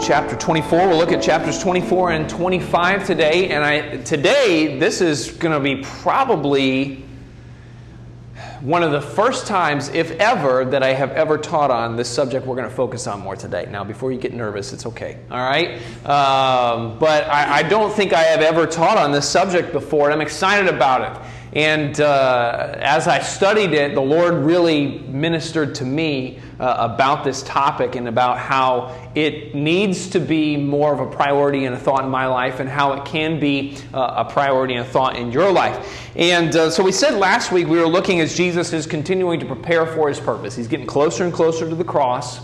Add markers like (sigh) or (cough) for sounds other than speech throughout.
Chapter 24. We'll look at chapters 24 and 25 today. And I, today, this is going to be probably one of the first times, if ever, that I have ever taught on this subject we're going to focus on more today. Now, before you get nervous, it's okay, all right? Um, but I, I, don't think I have ever taught on this subject before, and I'm excited about it. And uh, as I studied it, the Lord really ministered to me uh, about this topic and about how it needs to be more of a priority and a thought in my life and how it can be uh, a priority and a thought in your life. And uh, so we said last week we were looking as Jesus is continuing to prepare for his purpose. He's getting closer and closer to the cross.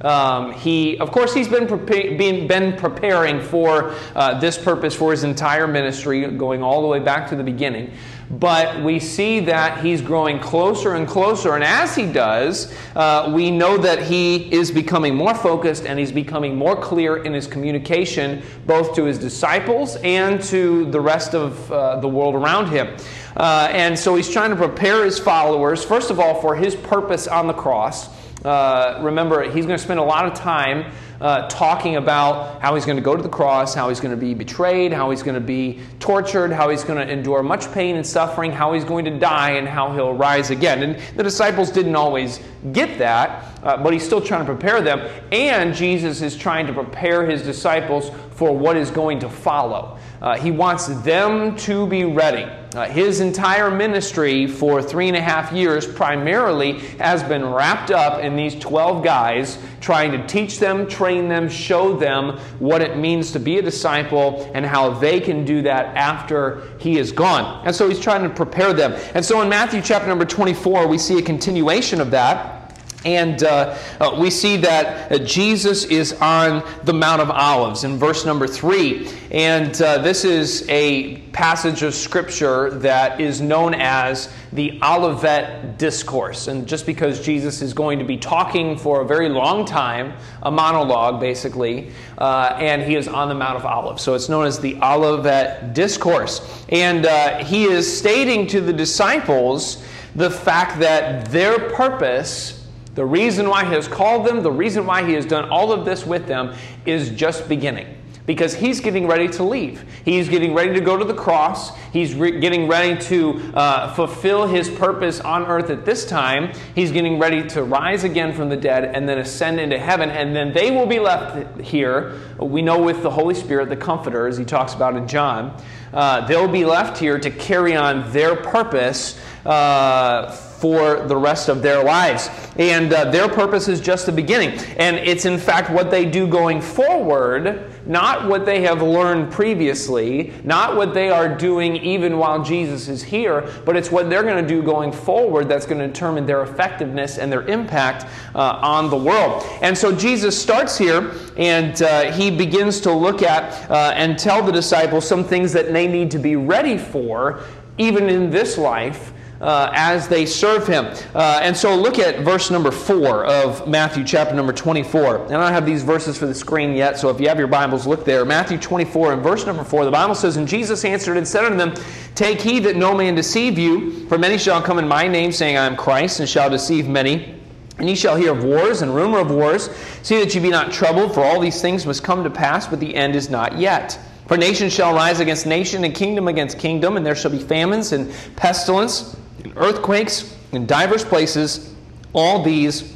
Um, he, of course, he's been, prepa- been, been preparing for uh, this purpose for his entire ministry, going all the way back to the beginning. But we see that he's growing closer and closer, and as he does, uh, we know that he is becoming more focused and he's becoming more clear in his communication, both to his disciples and to the rest of uh, the world around him. Uh, and so he's trying to prepare his followers, first of all, for his purpose on the cross. Uh, remember, he's going to spend a lot of time uh, talking about how he's going to go to the cross, how he's going to be betrayed, how he's going to be tortured, how he's going to endure much pain and suffering, how he's going to die, and how he'll rise again. And the disciples didn't always get that, uh, but he's still trying to prepare them. And Jesus is trying to prepare his disciples for what is going to follow. Uh, he wants them to be ready. Uh, his entire ministry for three and a half years primarily has been wrapped up in these 12 guys trying to teach them, train them, show them what it means to be a disciple and how they can do that after he is gone. And so he's trying to prepare them. And so in Matthew chapter number 24, we see a continuation of that. And uh, uh, we see that uh, Jesus is on the Mount of Olives in verse number three. And uh, this is a passage of Scripture that is known as the Olivet Discourse. And just because Jesus is going to be talking for a very long time, a monologue basically, uh, and he is on the Mount of Olives. So it's known as the Olivet Discourse. And uh, he is stating to the disciples the fact that their purpose the reason why He has called them, the reason why He has done all of this with them is just beginning. Because He's getting ready to leave. He's getting ready to go to the cross. He's re- getting ready to uh, fulfill His purpose on earth at this time. He's getting ready to rise again from the dead and then ascend into heaven. And then they will be left here. We know with the Holy Spirit, the Comforter, as He talks about in John. Uh, they'll be left here to carry on their purpose. Uh, for the rest of their lives. And uh, their purpose is just the beginning. And it's in fact what they do going forward, not what they have learned previously, not what they are doing even while Jesus is here, but it's what they're going to do going forward that's going to determine their effectiveness and their impact uh, on the world. And so Jesus starts here and uh, he begins to look at uh, and tell the disciples some things that they need to be ready for even in this life uh, as they serve him. Uh, and so look at verse number 4 of Matthew chapter number 24. And I don't have these verses for the screen yet, so if you have your Bibles, look there. Matthew 24 and verse number 4, the Bible says, And Jesus answered and said unto them, Take heed that no man deceive you, for many shall come in my name, saying, I am Christ, and shall deceive many. And ye shall hear of wars and rumor of wars. See that ye be not troubled, for all these things must come to pass, but the end is not yet. For nation shall rise against nation, and kingdom against kingdom, and there shall be famines and pestilence and earthquakes in divers places. All these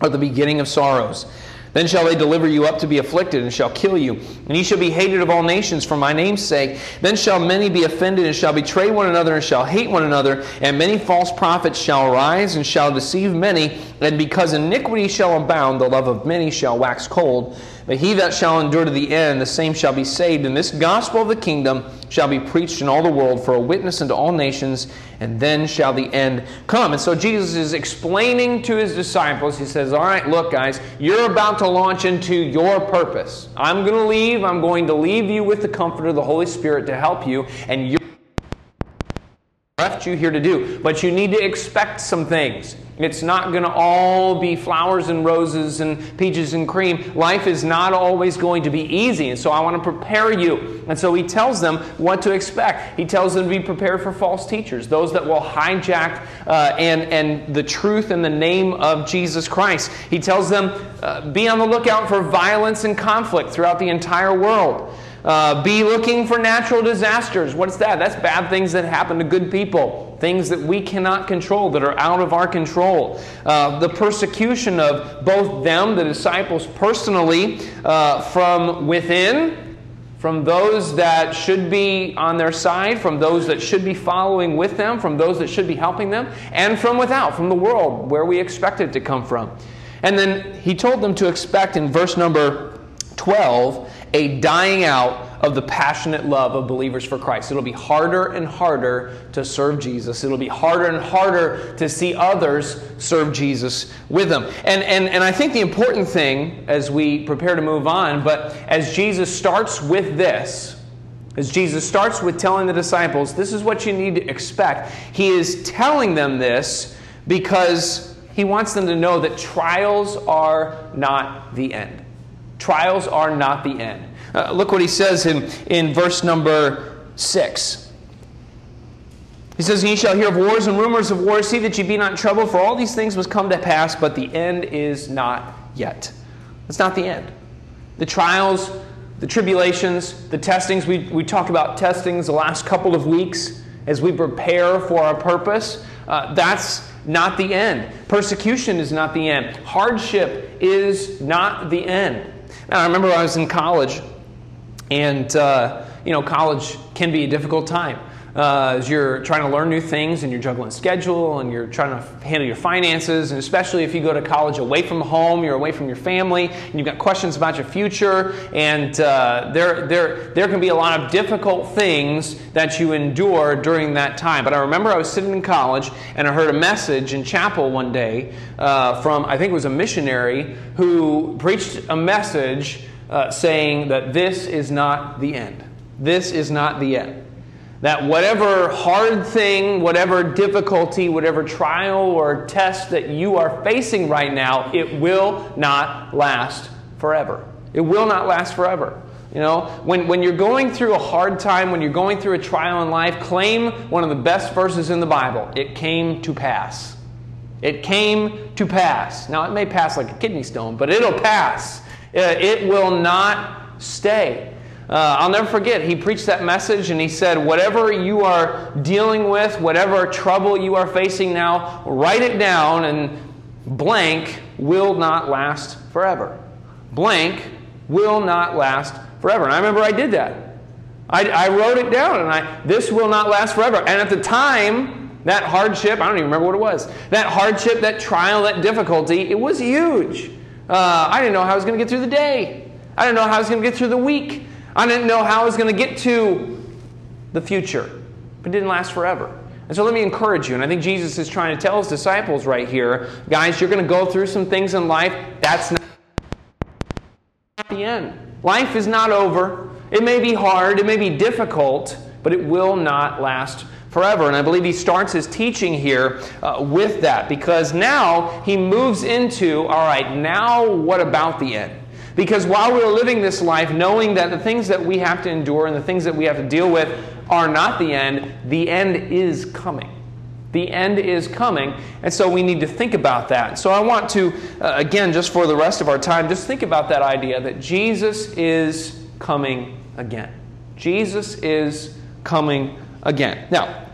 are the beginning of sorrows. Then shall they deliver you up to be afflicted, and shall kill you. And ye shall be hated of all nations for my name's sake. Then shall many be offended, and shall betray one another, and shall hate one another. And many false prophets shall arise, and shall deceive many. And because iniquity shall abound, the love of many shall wax cold. But he that shall endure to the end, the same shall be saved. And this gospel of the kingdom shall be preached in all the world for a witness unto all nations, and then shall the end come. And so Jesus is explaining to his disciples, he says, All right, look, guys, you're about to launch into your purpose. I'm going to leave. I'm going to leave you with the comfort of the Holy Spirit to help you, and you're you here to do. But you need to expect some things. It's not going to all be flowers and roses and peaches and cream. Life is not always going to be easy. And so I want to prepare you. And so he tells them what to expect. He tells them to be prepared for false teachers, those that will hijack uh, and, and the truth in the name of Jesus Christ. He tells them uh, be on the lookout for violence and conflict throughout the entire world. Uh, be looking for natural disasters. What's that? That's bad things that happen to good people, things that we cannot control, that are out of our control. Uh, the persecution of both them, the disciples personally, uh, from within, from those that should be on their side, from those that should be following with them, from those that should be helping them, and from without, from the world, where we expect it to come from. And then he told them to expect in verse number 12 a dying out of the passionate love of believers for Christ. It'll be harder and harder to serve Jesus. It'll be harder and harder to see others serve Jesus with them. And, and, and I think the important thing as we prepare to move on, but as Jesus starts with this, as Jesus starts with telling the disciples, this is what you need to expect, he is telling them this because he wants them to know that trials are not the end. Trials are not the end. Uh, look what he says in, in verse number 6. He says, Ye shall hear of wars and rumors of wars. See that ye be not in trouble, for all these things must come to pass, but the end is not yet. It's not the end. The trials, the tribulations, the testings, we, we talked about testings the last couple of weeks as we prepare for our purpose. Uh, that's not the end. Persecution is not the end. Hardship is not the end. I remember I was in college, and uh, you know, college can be a difficult time. Uh, as you're trying to learn new things and you're juggling schedule and you're trying to handle your finances, and especially if you go to college away from home, you're away from your family, and you've got questions about your future, and uh, there, there, there can be a lot of difficult things that you endure during that time. But I remember I was sitting in college and I heard a message in chapel one day uh, from, I think it was a missionary, who preached a message uh, saying that this is not the end. This is not the end. That whatever hard thing, whatever difficulty, whatever trial or test that you are facing right now, it will not last forever. It will not last forever. You know, when, when you're going through a hard time, when you're going through a trial in life, claim one of the best verses in the Bible. It came to pass. It came to pass. Now, it may pass like a kidney stone, but it'll pass. Uh, it will not stay. Uh, I'll never forget, he preached that message and he said, Whatever you are dealing with, whatever trouble you are facing now, write it down and blank will not last forever. Blank will not last forever. And I remember I did that. I, I wrote it down and I, this will not last forever. And at the time, that hardship, I don't even remember what it was, that hardship, that trial, that difficulty, it was huge. Uh, I didn't know how I was going to get through the day. I didn't know how I was going to get through the week. I didn't know how I was going to get to the future, but it didn't last forever. And so let me encourage you, and I think Jesus is trying to tell his disciples right here guys, you're going to go through some things in life. That's not the end. Life is not over. It may be hard, it may be difficult, but it will not last forever. And I believe he starts his teaching here uh, with that because now he moves into all right, now what about the end? Because while we're living this life, knowing that the things that we have to endure and the things that we have to deal with are not the end, the end is coming. The end is coming, and so we need to think about that. So I want to, uh, again, just for the rest of our time, just think about that idea that Jesus is coming again. Jesus is coming again. Now,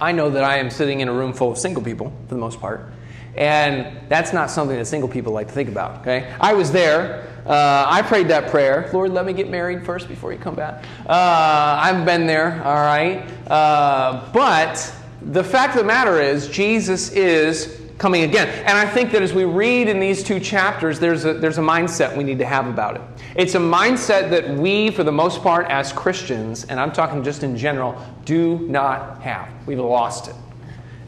I know that I am sitting in a room full of single people, for the most part, and that's not something that single people like to think about, okay? I was there. Uh, I prayed that prayer. Lord, let me get married first before you come back. Uh, I've been there, all right? Uh, but the fact of the matter is, Jesus is coming again. And I think that as we read in these two chapters, there's a, there's a mindset we need to have about it. It's a mindset that we, for the most part, as Christians, and I'm talking just in general, do not have. We've lost it.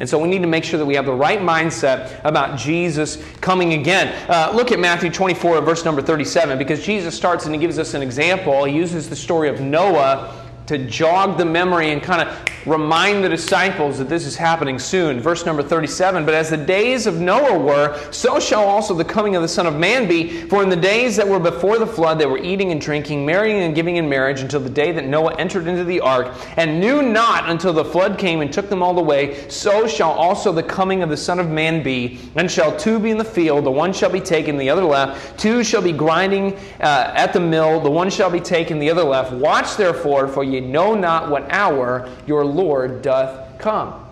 And so we need to make sure that we have the right mindset about Jesus coming again. Uh, look at Matthew 24, verse number 37, because Jesus starts and he gives us an example. He uses the story of Noah to jog the memory and kind of remind the disciples that this is happening soon. Verse number 37 But as the days of Noah were, so shall also the coming of the Son of Man be. For in the days that were before the flood, they were eating and drinking, marrying and giving in marriage, until the day that Noah entered into the ark, and knew not until the flood came and took them all away. So shall also the coming of the Son of Man be. And shall two be in the field, the one shall be taken, the other left. Two shall be grinding uh, at the mill, the one shall be taken, the other left. Watch therefore, for ye know not what hour your Lord doth come.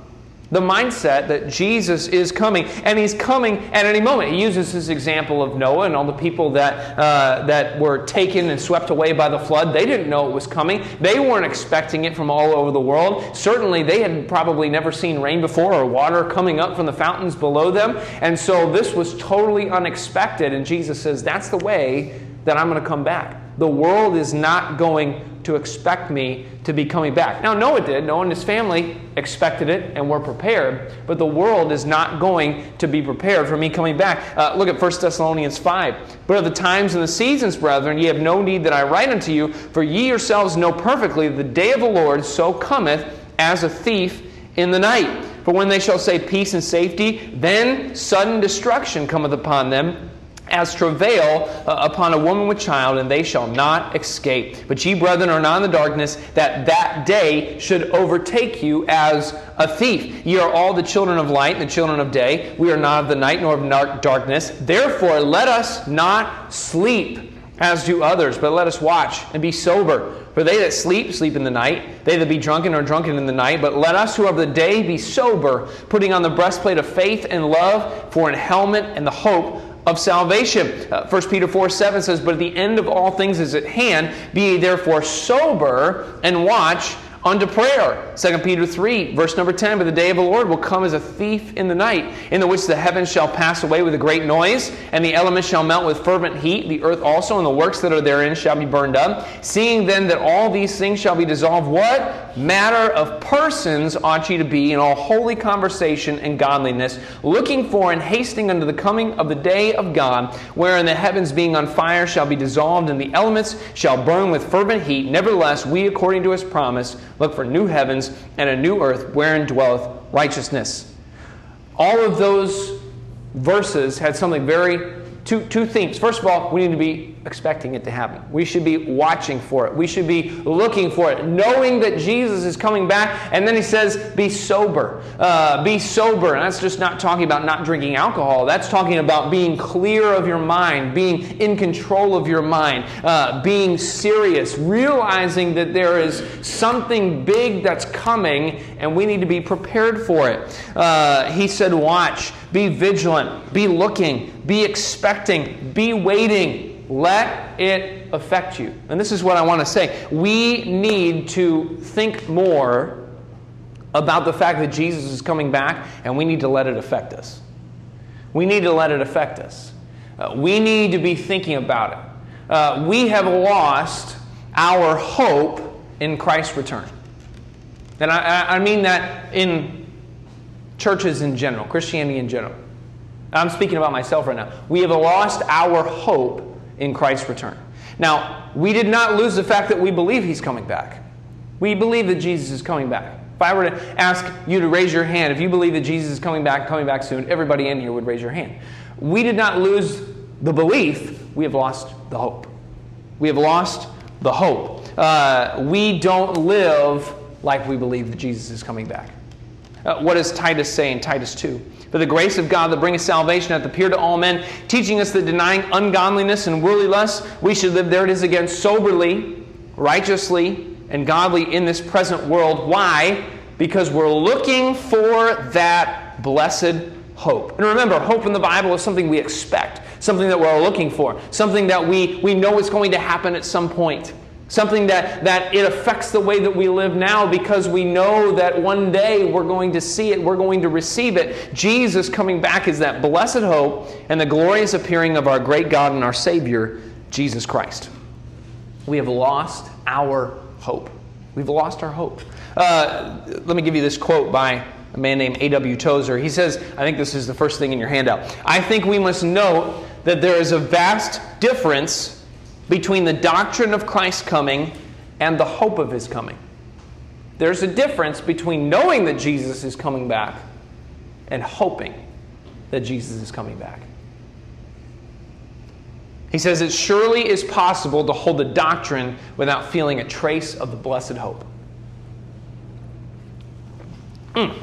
The mindset that Jesus is coming, and he's coming at any moment. He uses this example of Noah and all the people that, uh, that were taken and swept away by the flood. They didn't know it was coming. They weren't expecting it from all over the world. Certainly, they had probably never seen rain before or water coming up from the fountains below them. And so this was totally unexpected. And Jesus says, That's the way that I'm going to come back. The world is not going to expect me to be coming back. Now, Noah did. Noah and his family expected it and were prepared, but the world is not going to be prepared for me coming back. Uh, look at 1 Thessalonians 5. But of the times and the seasons, brethren, ye have no need that I write unto you, for ye yourselves know perfectly the day of the Lord so cometh as a thief in the night. For when they shall say peace and safety, then sudden destruction cometh upon them as travail uh, upon a woman with child, and they shall not escape. But ye, brethren, are not in the darkness, that that day should overtake you as a thief. Ye are all the children of light the children of day. We are not of the night nor of darkness. Therefore, let us not sleep as do others, but let us watch and be sober. For they that sleep, sleep in the night. They that be drunken are drunken in the night. But let us who are of the day be sober, putting on the breastplate of faith and love, for an helmet and the hope of salvation. Uh, 1 Peter 4 7 says, But the end of all things is at hand, be therefore sober and watch unto prayer. 2 Peter 3, verse number 10, But the day of the Lord will come as a thief in the night, in the which the heavens shall pass away with a great noise, and the elements shall melt with fervent heat, the earth also and the works that are therein shall be burned up. Seeing then that all these things shall be dissolved, what matter of persons ought ye to be in all holy conversation and godliness, looking for and hasting unto the coming of the day of God, wherein the heavens being on fire shall be dissolved, and the elements shall burn with fervent heat. Nevertheless, we, according to his promise, Look for new heavens and a new earth wherein dwelleth righteousness. All of those verses had something very, two, two themes. First of all, we need to be expecting it to happen. We should be watching for it. We should be looking for it, knowing that Jesus is coming back. And then he says, be sober. Uh, be sober. And that's just not talking about not drinking alcohol. That's talking about being clear of your mind, being in control of your mind, uh, being serious, realizing that there is something big that's coming and we need to be prepared for it. Uh, he said, watch, be vigilant, be looking, be expecting, be waiting let it affect you. And this is what I want to say. We need to think more about the fact that Jesus is coming back, and we need to let it affect us. We need to let it affect us. Uh, we need to be thinking about it. Uh, we have lost our hope in Christ's return. And I, I mean that in churches in general, Christianity in general. I'm speaking about myself right now. We have lost our hope in Christ's return. Now, we did not lose the fact that we believe he's coming back. We believe that Jesus is coming back. If I were to ask you to raise your hand, if you believe that Jesus is coming back, coming back soon, everybody in here would raise your hand. We did not lose the belief, we have lost the hope. We have lost the hope. Uh, we don't live like we believe that Jesus is coming back. Uh, what does Titus say in Titus 2? For the grace of God that bringeth salvation hath appeared to all men, teaching us that denying ungodliness and worldly lusts, we should live, there it is again, soberly, righteously, and godly in this present world. Why? Because we're looking for that blessed hope. And remember, hope in the Bible is something we expect, something that we're looking for, something that we, we know is going to happen at some point. Something that, that it affects the way that we live now because we know that one day we're going to see it, we're going to receive it. Jesus coming back is that blessed hope and the glorious appearing of our great God and our Savior, Jesus Christ. We have lost our hope. We've lost our hope. Uh, let me give you this quote by a man named A.W. Tozer. He says, I think this is the first thing in your handout. I think we must note that there is a vast difference between the doctrine of Christ's coming and the hope of his coming. There's a difference between knowing that Jesus is coming back and hoping that Jesus is coming back. He says it surely is possible to hold the doctrine without feeling a trace of the blessed hope. Mm.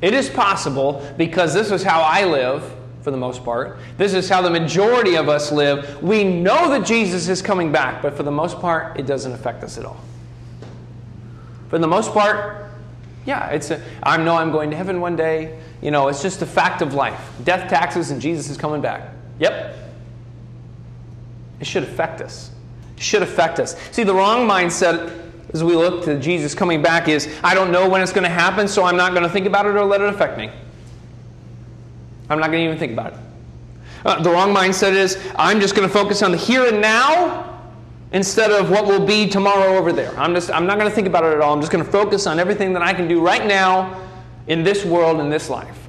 It is possible because this is how I live for the most part. This is how the majority of us live. We know that Jesus is coming back, but for the most part, it doesn't affect us at all. For the most part, yeah, it's a, I know I'm going to heaven one day. You know, it's just a fact of life. Death, taxes, and Jesus is coming back. Yep. It should affect us. It should affect us. See, the wrong mindset as we look to Jesus coming back is I don't know when it's going to happen, so I'm not going to think about it or let it affect me. I'm not going to even think about it. Uh, the wrong mindset is I'm just going to focus on the here and now instead of what will be tomorrow over there. I'm just I'm not going to think about it at all. I'm just going to focus on everything that I can do right now in this world in this life.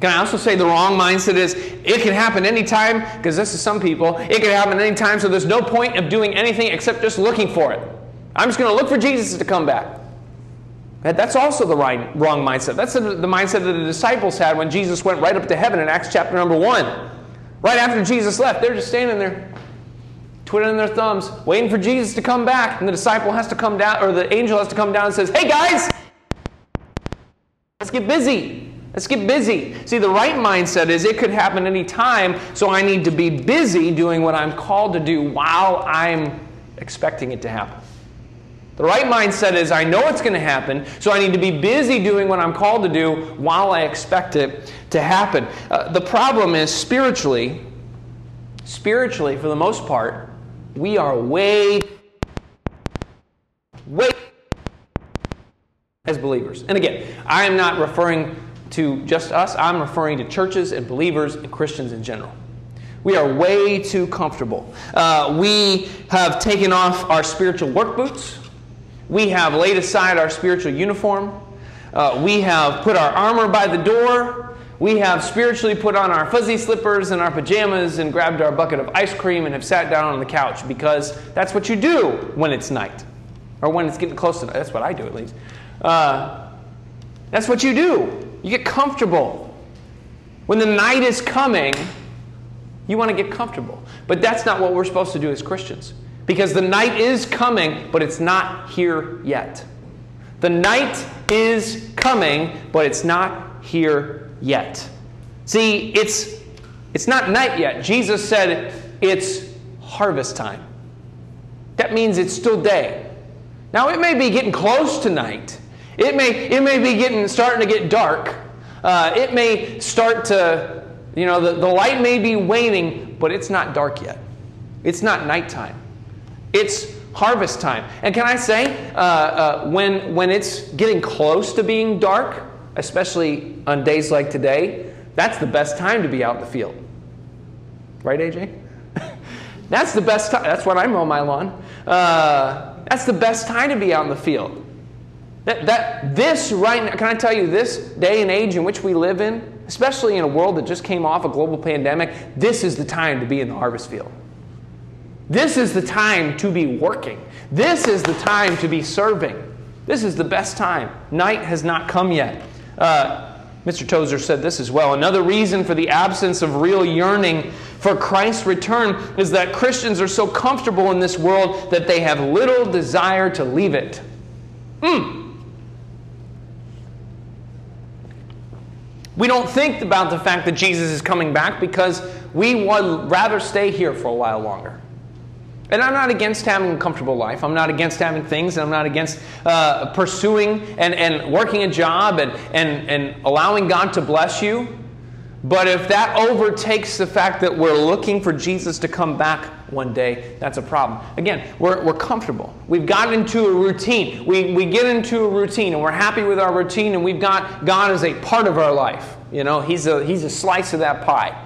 Can I also say the wrong mindset is it can happen anytime because this is some people. It can happen anytime, so there's no point of doing anything except just looking for it. I'm just going to look for Jesus to come back. That's also the right, wrong mindset. That's the, the mindset that the disciples had when Jesus went right up to heaven in Acts chapter number 1. Right after Jesus left, they're just standing there, twiddling their thumbs, waiting for Jesus to come back. And the disciple has to come down, or the angel has to come down and says, Hey guys, let's get busy. Let's get busy. See, the right mindset is it could happen any time, so I need to be busy doing what I'm called to do while I'm expecting it to happen. The right mindset is I know it's going to happen, so I need to be busy doing what I'm called to do while I expect it to happen. Uh, the problem is spiritually, spiritually, for the most part, we are way, way as believers. And again, I am not referring to just us, I'm referring to churches and believers and Christians in general. We are way too comfortable. Uh, we have taken off our spiritual work boots. We have laid aside our spiritual uniform. Uh, we have put our armor by the door. We have spiritually put on our fuzzy slippers and our pajamas and grabbed our bucket of ice cream and have sat down on the couch because that's what you do when it's night or when it's getting close to night. That's what I do at least. Uh, that's what you do. You get comfortable. When the night is coming, you want to get comfortable. But that's not what we're supposed to do as Christians. Because the night is coming, but it's not here yet. The night is coming, but it's not here yet. See, it's, it's not night yet. Jesus said it's harvest time. That means it's still day. Now, it may be getting close to night. It may, it may be getting, starting to get dark. Uh, it may start to, you know, the, the light may be waning, but it's not dark yet. It's not nighttime. It's harvest time. And can I say, uh, uh, when, when it's getting close to being dark, especially on days like today, that's the best time to be out in the field. Right, AJ? (laughs) that's the best time. That's when I mow my lawn. Uh, that's the best time to be out in the field. That, that this right now, can I tell you, this day and age in which we live in, especially in a world that just came off a global pandemic, this is the time to be in the harvest field. This is the time to be working. This is the time to be serving. This is the best time. Night has not come yet. Uh, Mr. Tozer said this as well. Another reason for the absence of real yearning for Christ's return is that Christians are so comfortable in this world that they have little desire to leave it. Hmm. We don't think about the fact that Jesus is coming back because we would rather stay here for a while longer. And I'm not against having a comfortable life. I'm not against having things. I'm not against uh, pursuing and, and working a job and, and, and allowing God to bless you. But if that overtakes the fact that we're looking for Jesus to come back one day, that's a problem. Again, we're, we're comfortable. We've gotten into a routine. We, we get into a routine and we're happy with our routine and we've got God as a part of our life. You know, He's a, he's a slice of that pie.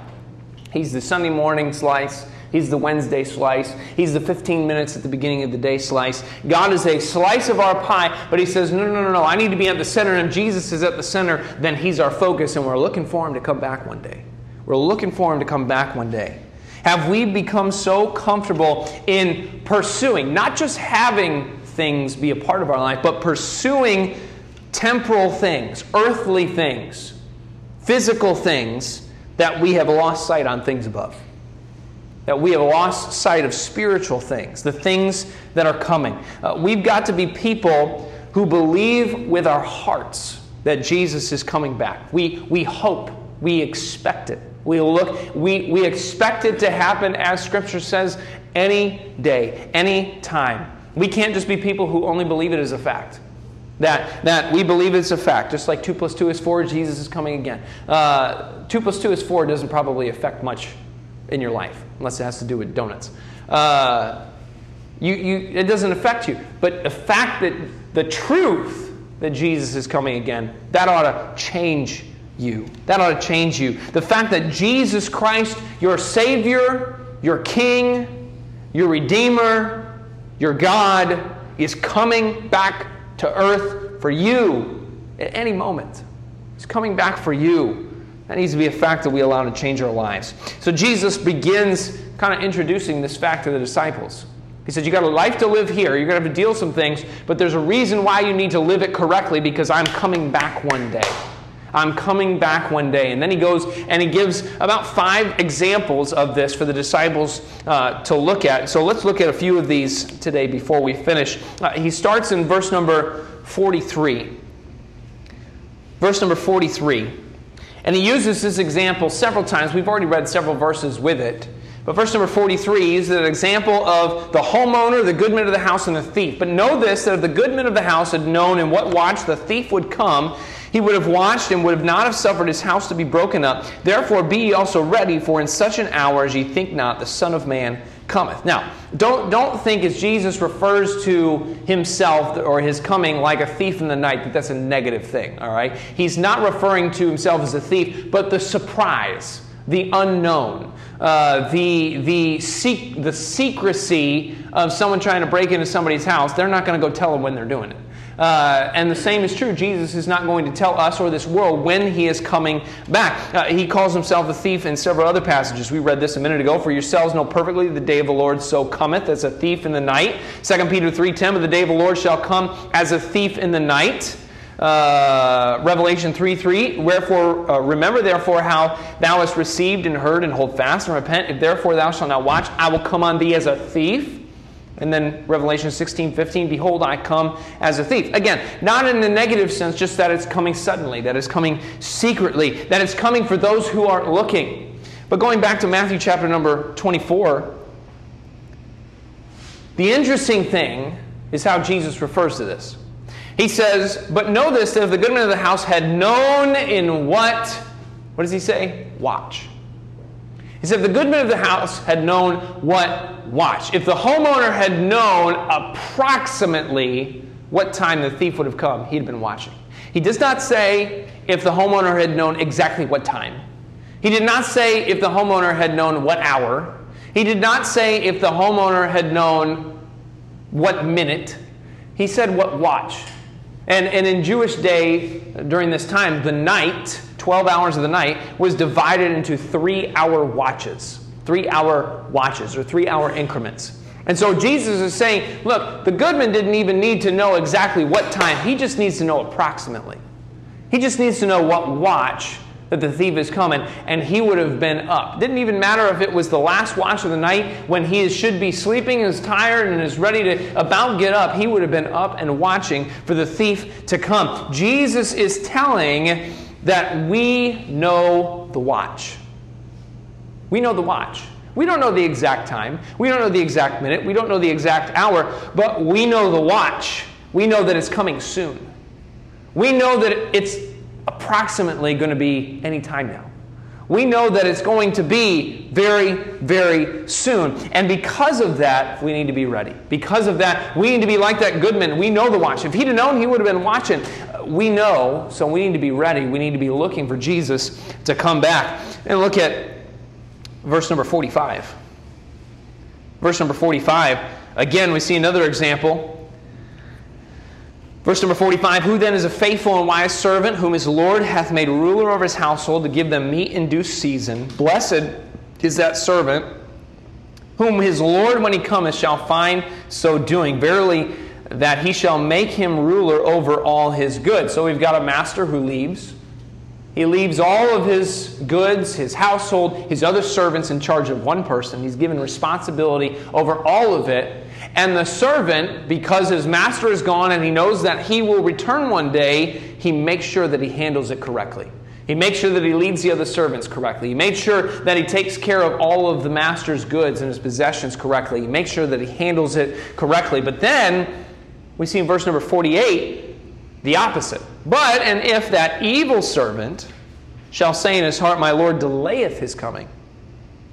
He's the Sunday morning slice. He's the Wednesday slice. He's the 15 minutes at the beginning of the day slice. God is a slice of our pie, but He says, no, no, no, no, I need to be at the center. And Jesus is at the center, then He's our focus, and we're looking for Him to come back one day. We're looking for Him to come back one day. Have we become so comfortable in pursuing, not just having things be a part of our life, but pursuing temporal things, earthly things, physical things, that we have lost sight on things above. That we have lost sight of spiritual things, the things that are coming. Uh, we've got to be people who believe with our hearts that Jesus is coming back. We, we hope, we expect it. We look, we, we expect it to happen, as Scripture says, any day, any time. We can't just be people who only believe it as a fact. That, that we believe it's a fact, just like 2 plus 2 is 4, Jesus is coming again. Uh, 2 plus 2 is 4 doesn't probably affect much in your life, unless it has to do with donuts. Uh, you, you, it doesn't affect you. But the fact that the truth that Jesus is coming again, that ought to change you. That ought to change you. The fact that Jesus Christ, your Savior, your King, your Redeemer, your God, is coming back to earth for you at any moment. He's coming back for you. That needs to be a fact that we allow to change our lives. So Jesus begins kind of introducing this fact to the disciples. He said, You got a life to live here. You're going to have to deal with some things, but there's a reason why you need to live it correctly because I'm coming back one day. I'm coming back one day. And then he goes and he gives about five examples of this for the disciples uh, to look at. So let's look at a few of these today before we finish. Uh, he starts in verse number 43. Verse number 43. And he uses this example several times. We've already read several verses with it. But verse number 43 is an example of the homeowner, the goodman of the house, and the thief. But know this that if the goodman of the house had known in what watch the thief would come, he would have watched and would have not have suffered his house to be broken up. Therefore be ye also ready, for in such an hour as ye think not, the Son of Man cometh. Now, don't, don't think as Jesus refers to himself or his coming like a thief in the night, that that's a negative thing, all right? He's not referring to himself as a thief, but the surprise, the unknown uh, the, the, sec- the secrecy of someone trying to break into somebody's house, they're not going to go tell them when they're doing it. Uh, and the same is true. Jesus is not going to tell us or this world when he is coming back. Uh, he calls himself a thief in several other passages. We read this a minute ago. For yourselves know perfectly the day of the Lord so cometh as a thief in the night. 2 Peter 3.10, but the day of the Lord shall come as a thief in the night. Uh, Revelation 3 3, wherefore, uh, remember therefore how thou hast received and heard and hold fast and repent. If therefore thou shalt not watch, I will come on thee as a thief. And then Revelation 16 15, behold, I come as a thief. Again, not in a negative sense, just that it's coming suddenly, that it's coming secretly, that it's coming for those who aren't looking. But going back to Matthew chapter number 24, the interesting thing is how Jesus refers to this. He says, But know this, that if the good goodman of the house had known in what, what does he say? Watch. He said, if the goodman of the house had known what watch, if the homeowner had known approximately what time the thief would have come, he'd been watching. He does not say if the homeowner had known exactly what time. He did not say if the homeowner had known what hour. He did not say if the homeowner had known what minute. He said what watch. And, and in Jewish day, during this time, the night, 12 hours of the night, was divided into three hour watches. Three hour watches or three hour increments. And so Jesus is saying, look, the goodman didn't even need to know exactly what time, he just needs to know approximately. He just needs to know what watch that the thief is coming, and he would have been up. Didn't even matter if it was the last watch of the night when he should be sleeping is tired and is ready to about get up. He would have been up and watching for the thief to come. Jesus is telling that we know the watch. We know the watch. We don't know the exact time. We don't know the exact minute. We don't know the exact hour, but we know the watch. We know that it's coming soon. We know that it's approximately going to be any time now. We know that it's going to be very, very soon. And because of that, we need to be ready. Because of that, we need to be like that goodman. We know the watch. If he'd have known, he would have been watching. We know, so we need to be ready. We need to be looking for Jesus to come back. And look at verse number 45. Verse number 45, again, we see another example Verse number 45 Who then is a faithful and wise servant, whom his Lord hath made ruler over his household to give them meat in due season? Blessed is that servant, whom his Lord, when he cometh, shall find so doing. Verily, that he shall make him ruler over all his goods. So we've got a master who leaves. He leaves all of his goods, his household, his other servants in charge of one person. He's given responsibility over all of it. And the servant, because his master is gone and he knows that he will return one day, he makes sure that he handles it correctly. He makes sure that he leads the other servants correctly. He makes sure that he takes care of all of the master's goods and his possessions correctly. He makes sure that he handles it correctly. But then we see in verse number 48 the opposite. But, and if that evil servant shall say in his heart, My Lord delayeth his coming,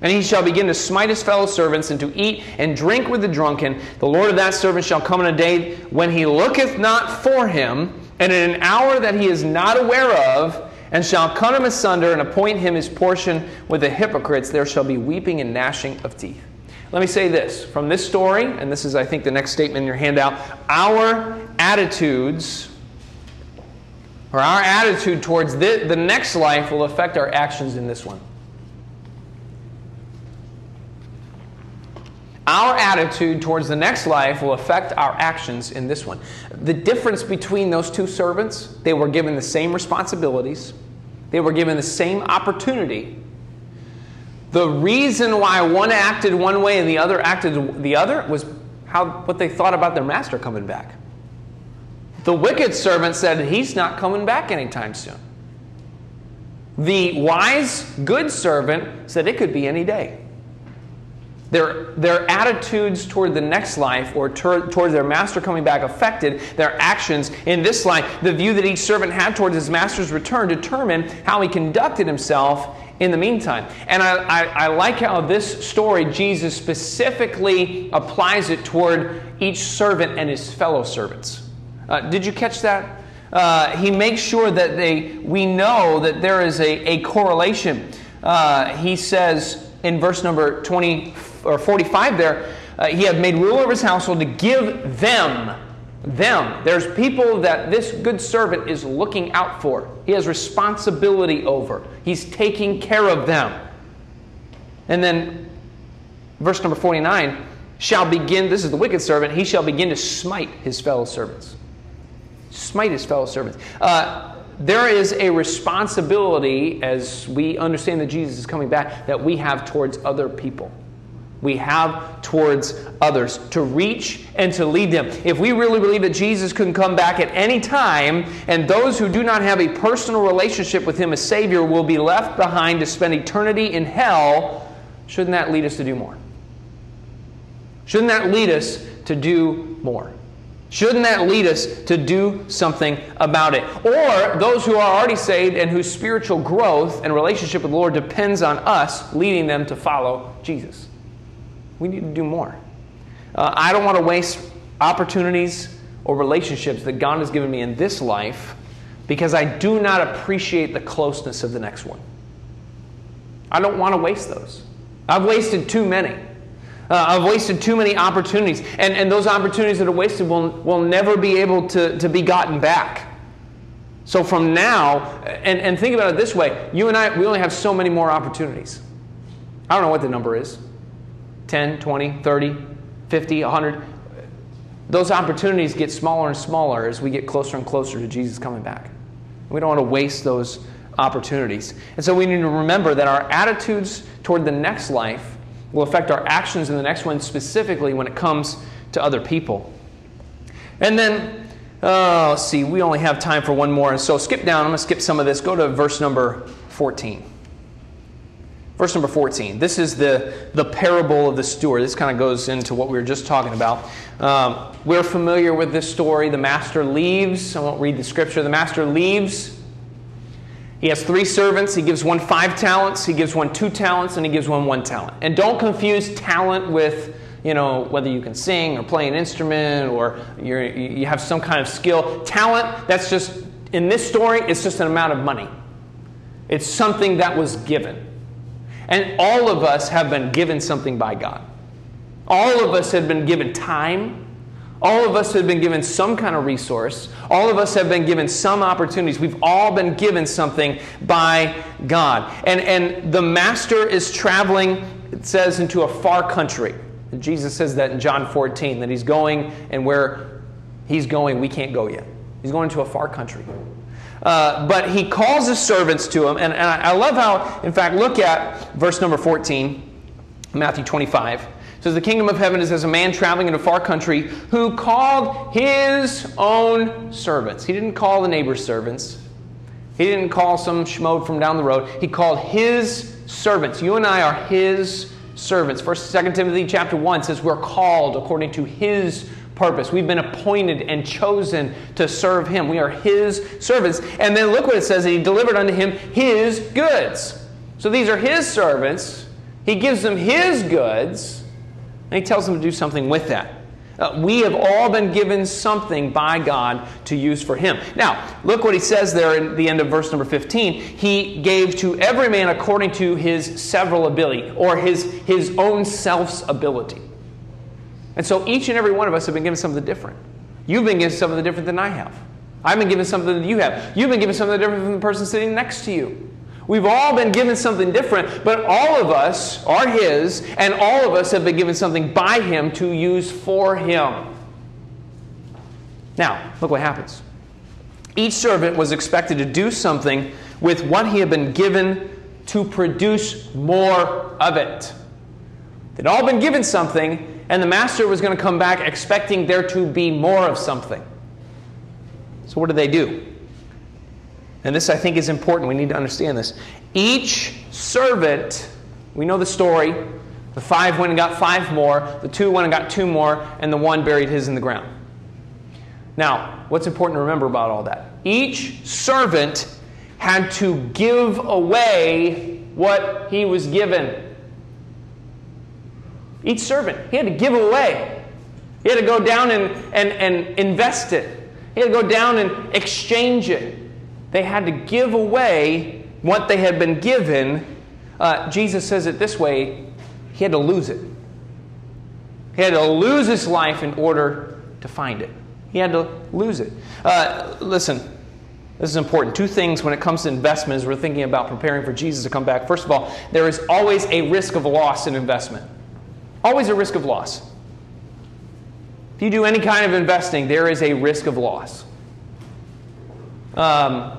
and he shall begin to smite his fellow servants, and to eat and drink with the drunken, the Lord of that servant shall come in a day when he looketh not for him, and in an hour that he is not aware of, and shall cut him asunder and appoint him his portion with the hypocrites, there shall be weeping and gnashing of teeth. Let me say this from this story, and this is, I think, the next statement in your handout our attitudes or our attitude towards the, the next life will affect our actions in this one. Our attitude towards the next life will affect our actions in this one. The difference between those two servants, they were given the same responsibilities, they were given the same opportunity. The reason why one acted one way and the other acted the other was how what they thought about their master coming back. The wicked servant said he's not coming back anytime soon. The wise, good servant said it could be any day. Their, their attitudes toward the next life or toward their master coming back affected their actions in this life. The view that each servant had towards his master's return determined how he conducted himself in the meantime. And I, I, I, like how this story, Jesus specifically applies it toward each servant and his fellow servants. Uh, did you catch that? Uh, he makes sure that they, we know that there is a, a correlation. Uh, he says in verse number 20 or 45 there, uh, he had made rule over his household to give them, them. There's people that this good servant is looking out for. He has responsibility over. He's taking care of them. And then verse number 49 shall begin, this is the wicked servant, he shall begin to smite his fellow servants. Smite his fellow servants. Uh, there is a responsibility as we understand that Jesus is coming back that we have towards other people we have towards others to reach and to lead them. If we really believe that Jesus can come back at any time, and those who do not have a personal relationship with Him as Savior will be left behind to spend eternity in hell, shouldn't that lead us to do more? Shouldn't that lead us to do more? Shouldn't that lead us to do something about it? Or those who are already saved and whose spiritual growth and relationship with the Lord depends on us leading them to follow Jesus. We need to do more. Uh, I don't want to waste opportunities or relationships that God has given me in this life because I do not appreciate the closeness of the next one. I don't want to waste those. I've wasted too many. Uh, I've wasted too many opportunities. And, and those opportunities that are wasted will, will never be able to, to be gotten back. So from now, and, and think about it this way you and I, we only have so many more opportunities. I don't know what the number is. 10, 20, 30, 50, 100. Those opportunities get smaller and smaller as we get closer and closer to Jesus coming back. We don't want to waste those opportunities. And so we need to remember that our attitudes toward the next life will affect our actions in the next one, specifically when it comes to other people. And then, uh, let's see, we only have time for one more. And so skip down. I'm going to skip some of this. Go to verse number 14. Verse number 14. This is the, the parable of the steward. This kind of goes into what we were just talking about. Um, we're familiar with this story. The master leaves. I won't read the scripture. The master leaves. He has three servants. He gives one five talents, he gives one two talents, and he gives one one talent. And don't confuse talent with, you know, whether you can sing or play an instrument or you have some kind of skill. Talent, that's just, in this story, it's just an amount of money. It's something that was given. And all of us have been given something by God. All of us have been given time. All of us have been given some kind of resource. All of us have been given some opportunities. We've all been given something by God. And, and the master is traveling, it says, into a far country. Jesus says that in John 14, that he's going and where He's going, we can't go yet. He's going to a far country. Uh, but he calls his servants to him. And, and I love how, in fact, look at verse number 14, Matthew 25. It says, The kingdom of heaven is as a man traveling in a far country who called his own servants. He didn't call the neighbor's servants, he didn't call some schmode from down the road. He called his servants. You and I are his servants. First, Second Timothy chapter 1 says we're called according to his purpose. We've been appointed and chosen to serve him. We are his servants. And then look what it says, he delivered unto him his goods. So these are his servants. He gives them his goods, and he tells them to do something with that. Uh, we have all been given something by God to use for Him. Now, look what he says there in the end of verse number 15. He gave to every man according to his several ability, or his, his own self's ability. And so each and every one of us have been given something different. You've been given something different than I have. I've been given something that you have. You've been given something different from the person sitting next to you. We've all been given something different, but all of us are His, and all of us have been given something by Him to use for Him. Now, look what happens. Each servant was expected to do something with what he had been given to produce more of it. They'd all been given something, and the master was going to come back expecting there to be more of something. So, what did they do? And this, I think, is important. We need to understand this. Each servant, we know the story. The five went and got five more, the two went and got two more, and the one buried his in the ground. Now, what's important to remember about all that? Each servant had to give away what he was given. Each servant, he had to give away. He had to go down and, and, and invest it. He had to go down and exchange it they had to give away what they had been given. Uh, Jesus says it this way he had to lose it. He had to lose his life in order to find it. He had to lose it. Uh, listen, this is important. Two things when it comes to investment we're thinking about preparing for Jesus to come back. First of all, there is always a risk of loss in investment. Always a risk of loss. If you do any kind of investing, there is a risk of loss. Um,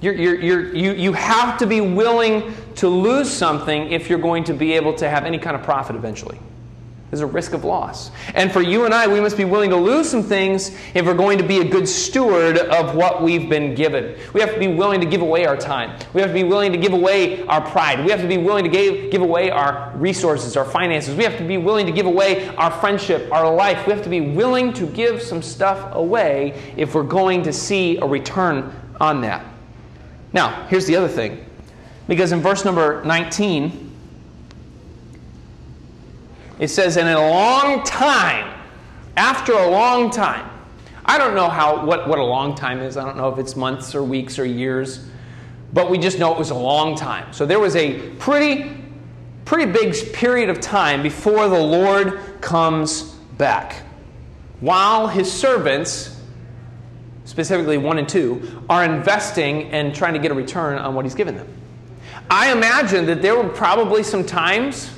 you're, you're, you're, you, you have to be willing to lose something if you're going to be able to have any kind of profit eventually. There's a risk of loss. And for you and I, we must be willing to lose some things if we're going to be a good steward of what we've been given. We have to be willing to give away our time. We have to be willing to give away our pride. We have to be willing to give, give away our resources, our finances. We have to be willing to give away our friendship, our life. We have to be willing to give some stuff away if we're going to see a return on that. Now, here's the other thing. Because in verse number 19, it says, And in a long time, after a long time, I don't know how what, what a long time is. I don't know if it's months or weeks or years, but we just know it was a long time. So there was a pretty pretty big period of time before the Lord comes back. While his servants specifically 1 and 2, are investing and trying to get a return on what he's given them. I imagine that there were probably some times,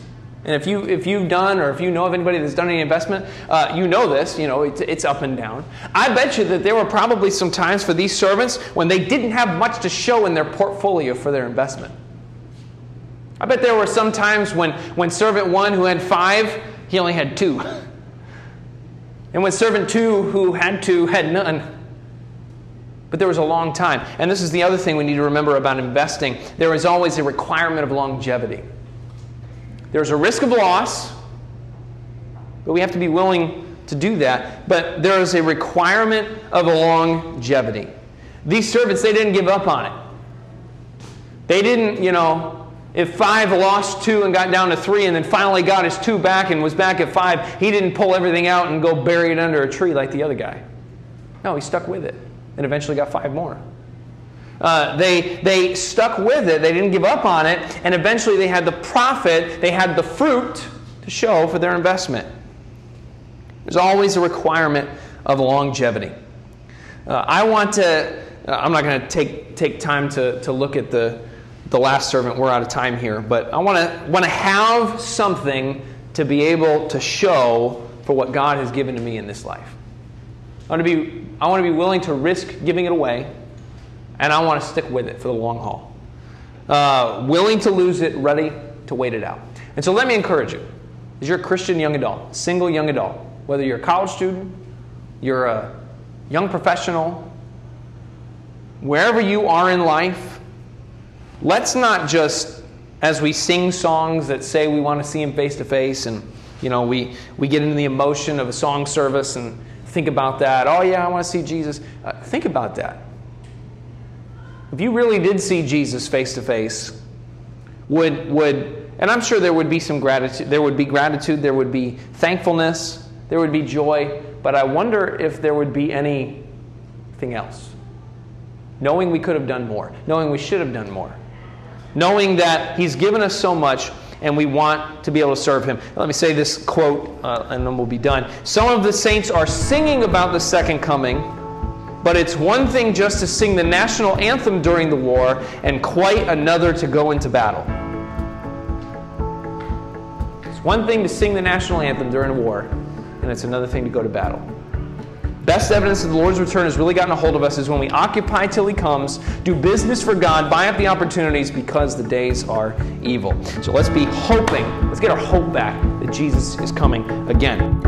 and if, you, if you've done or if you know of anybody that's done any investment, uh, you know this, you know, it's, it's up and down. I bet you that there were probably some times for these servants when they didn't have much to show in their portfolio for their investment. I bet there were some times when, when servant one who had five, he only had two. (laughs) And when servant two who had two had none. But there was a long time. And this is the other thing we need to remember about investing there is always a requirement of longevity. There's a risk of loss, but we have to be willing to do that. But there is a requirement of a longevity. These servants, they didn't give up on it. They didn't, you know, if five lost two and got down to three and then finally got his two back and was back at five, he didn't pull everything out and go bury it under a tree like the other guy. No, he stuck with it and eventually got five more. Uh, they, they stuck with it, they didn't give up on it, and eventually they had the profit, they had the fruit to show for their investment. There's always a requirement of longevity. Uh, I want to, uh, I'm not going to take, take time to, to look at the, the last servant, we're out of time here, but I want to, want to have something to be able to show for what God has given to me in this life. I want to be, I want to be willing to risk giving it away, and I want to stick with it for the long haul. Uh, willing to lose it, ready to wait it out. And so let me encourage you. As you're a Christian young adult, single young adult, whether you're a college student, you're a young professional, wherever you are in life, let's not just, as we sing songs that say we want to see Him face to face, and you know we we get into the emotion of a song service and think about that. Oh yeah, I want to see Jesus. Uh, think about that. If you really did see Jesus face to face, would would and I'm sure there would be some gratitude. There would be gratitude. There would be thankfulness. There would be joy. But I wonder if there would be anything else. Knowing we could have done more, knowing we should have done more, knowing that He's given us so much and we want to be able to serve Him. Let me say this quote uh, and then we'll be done. Some of the saints are singing about the second coming, but it's one thing just to sing the national anthem during the war and quite another to go into battle. It's one thing to sing the national anthem during a war, and it's another thing to go to battle. Best evidence that the Lord's return has really gotten a hold of us is when we occupy till He comes, do business for God, buy up the opportunities because the days are evil. So let's be hoping, let's get our hope back that Jesus is coming again.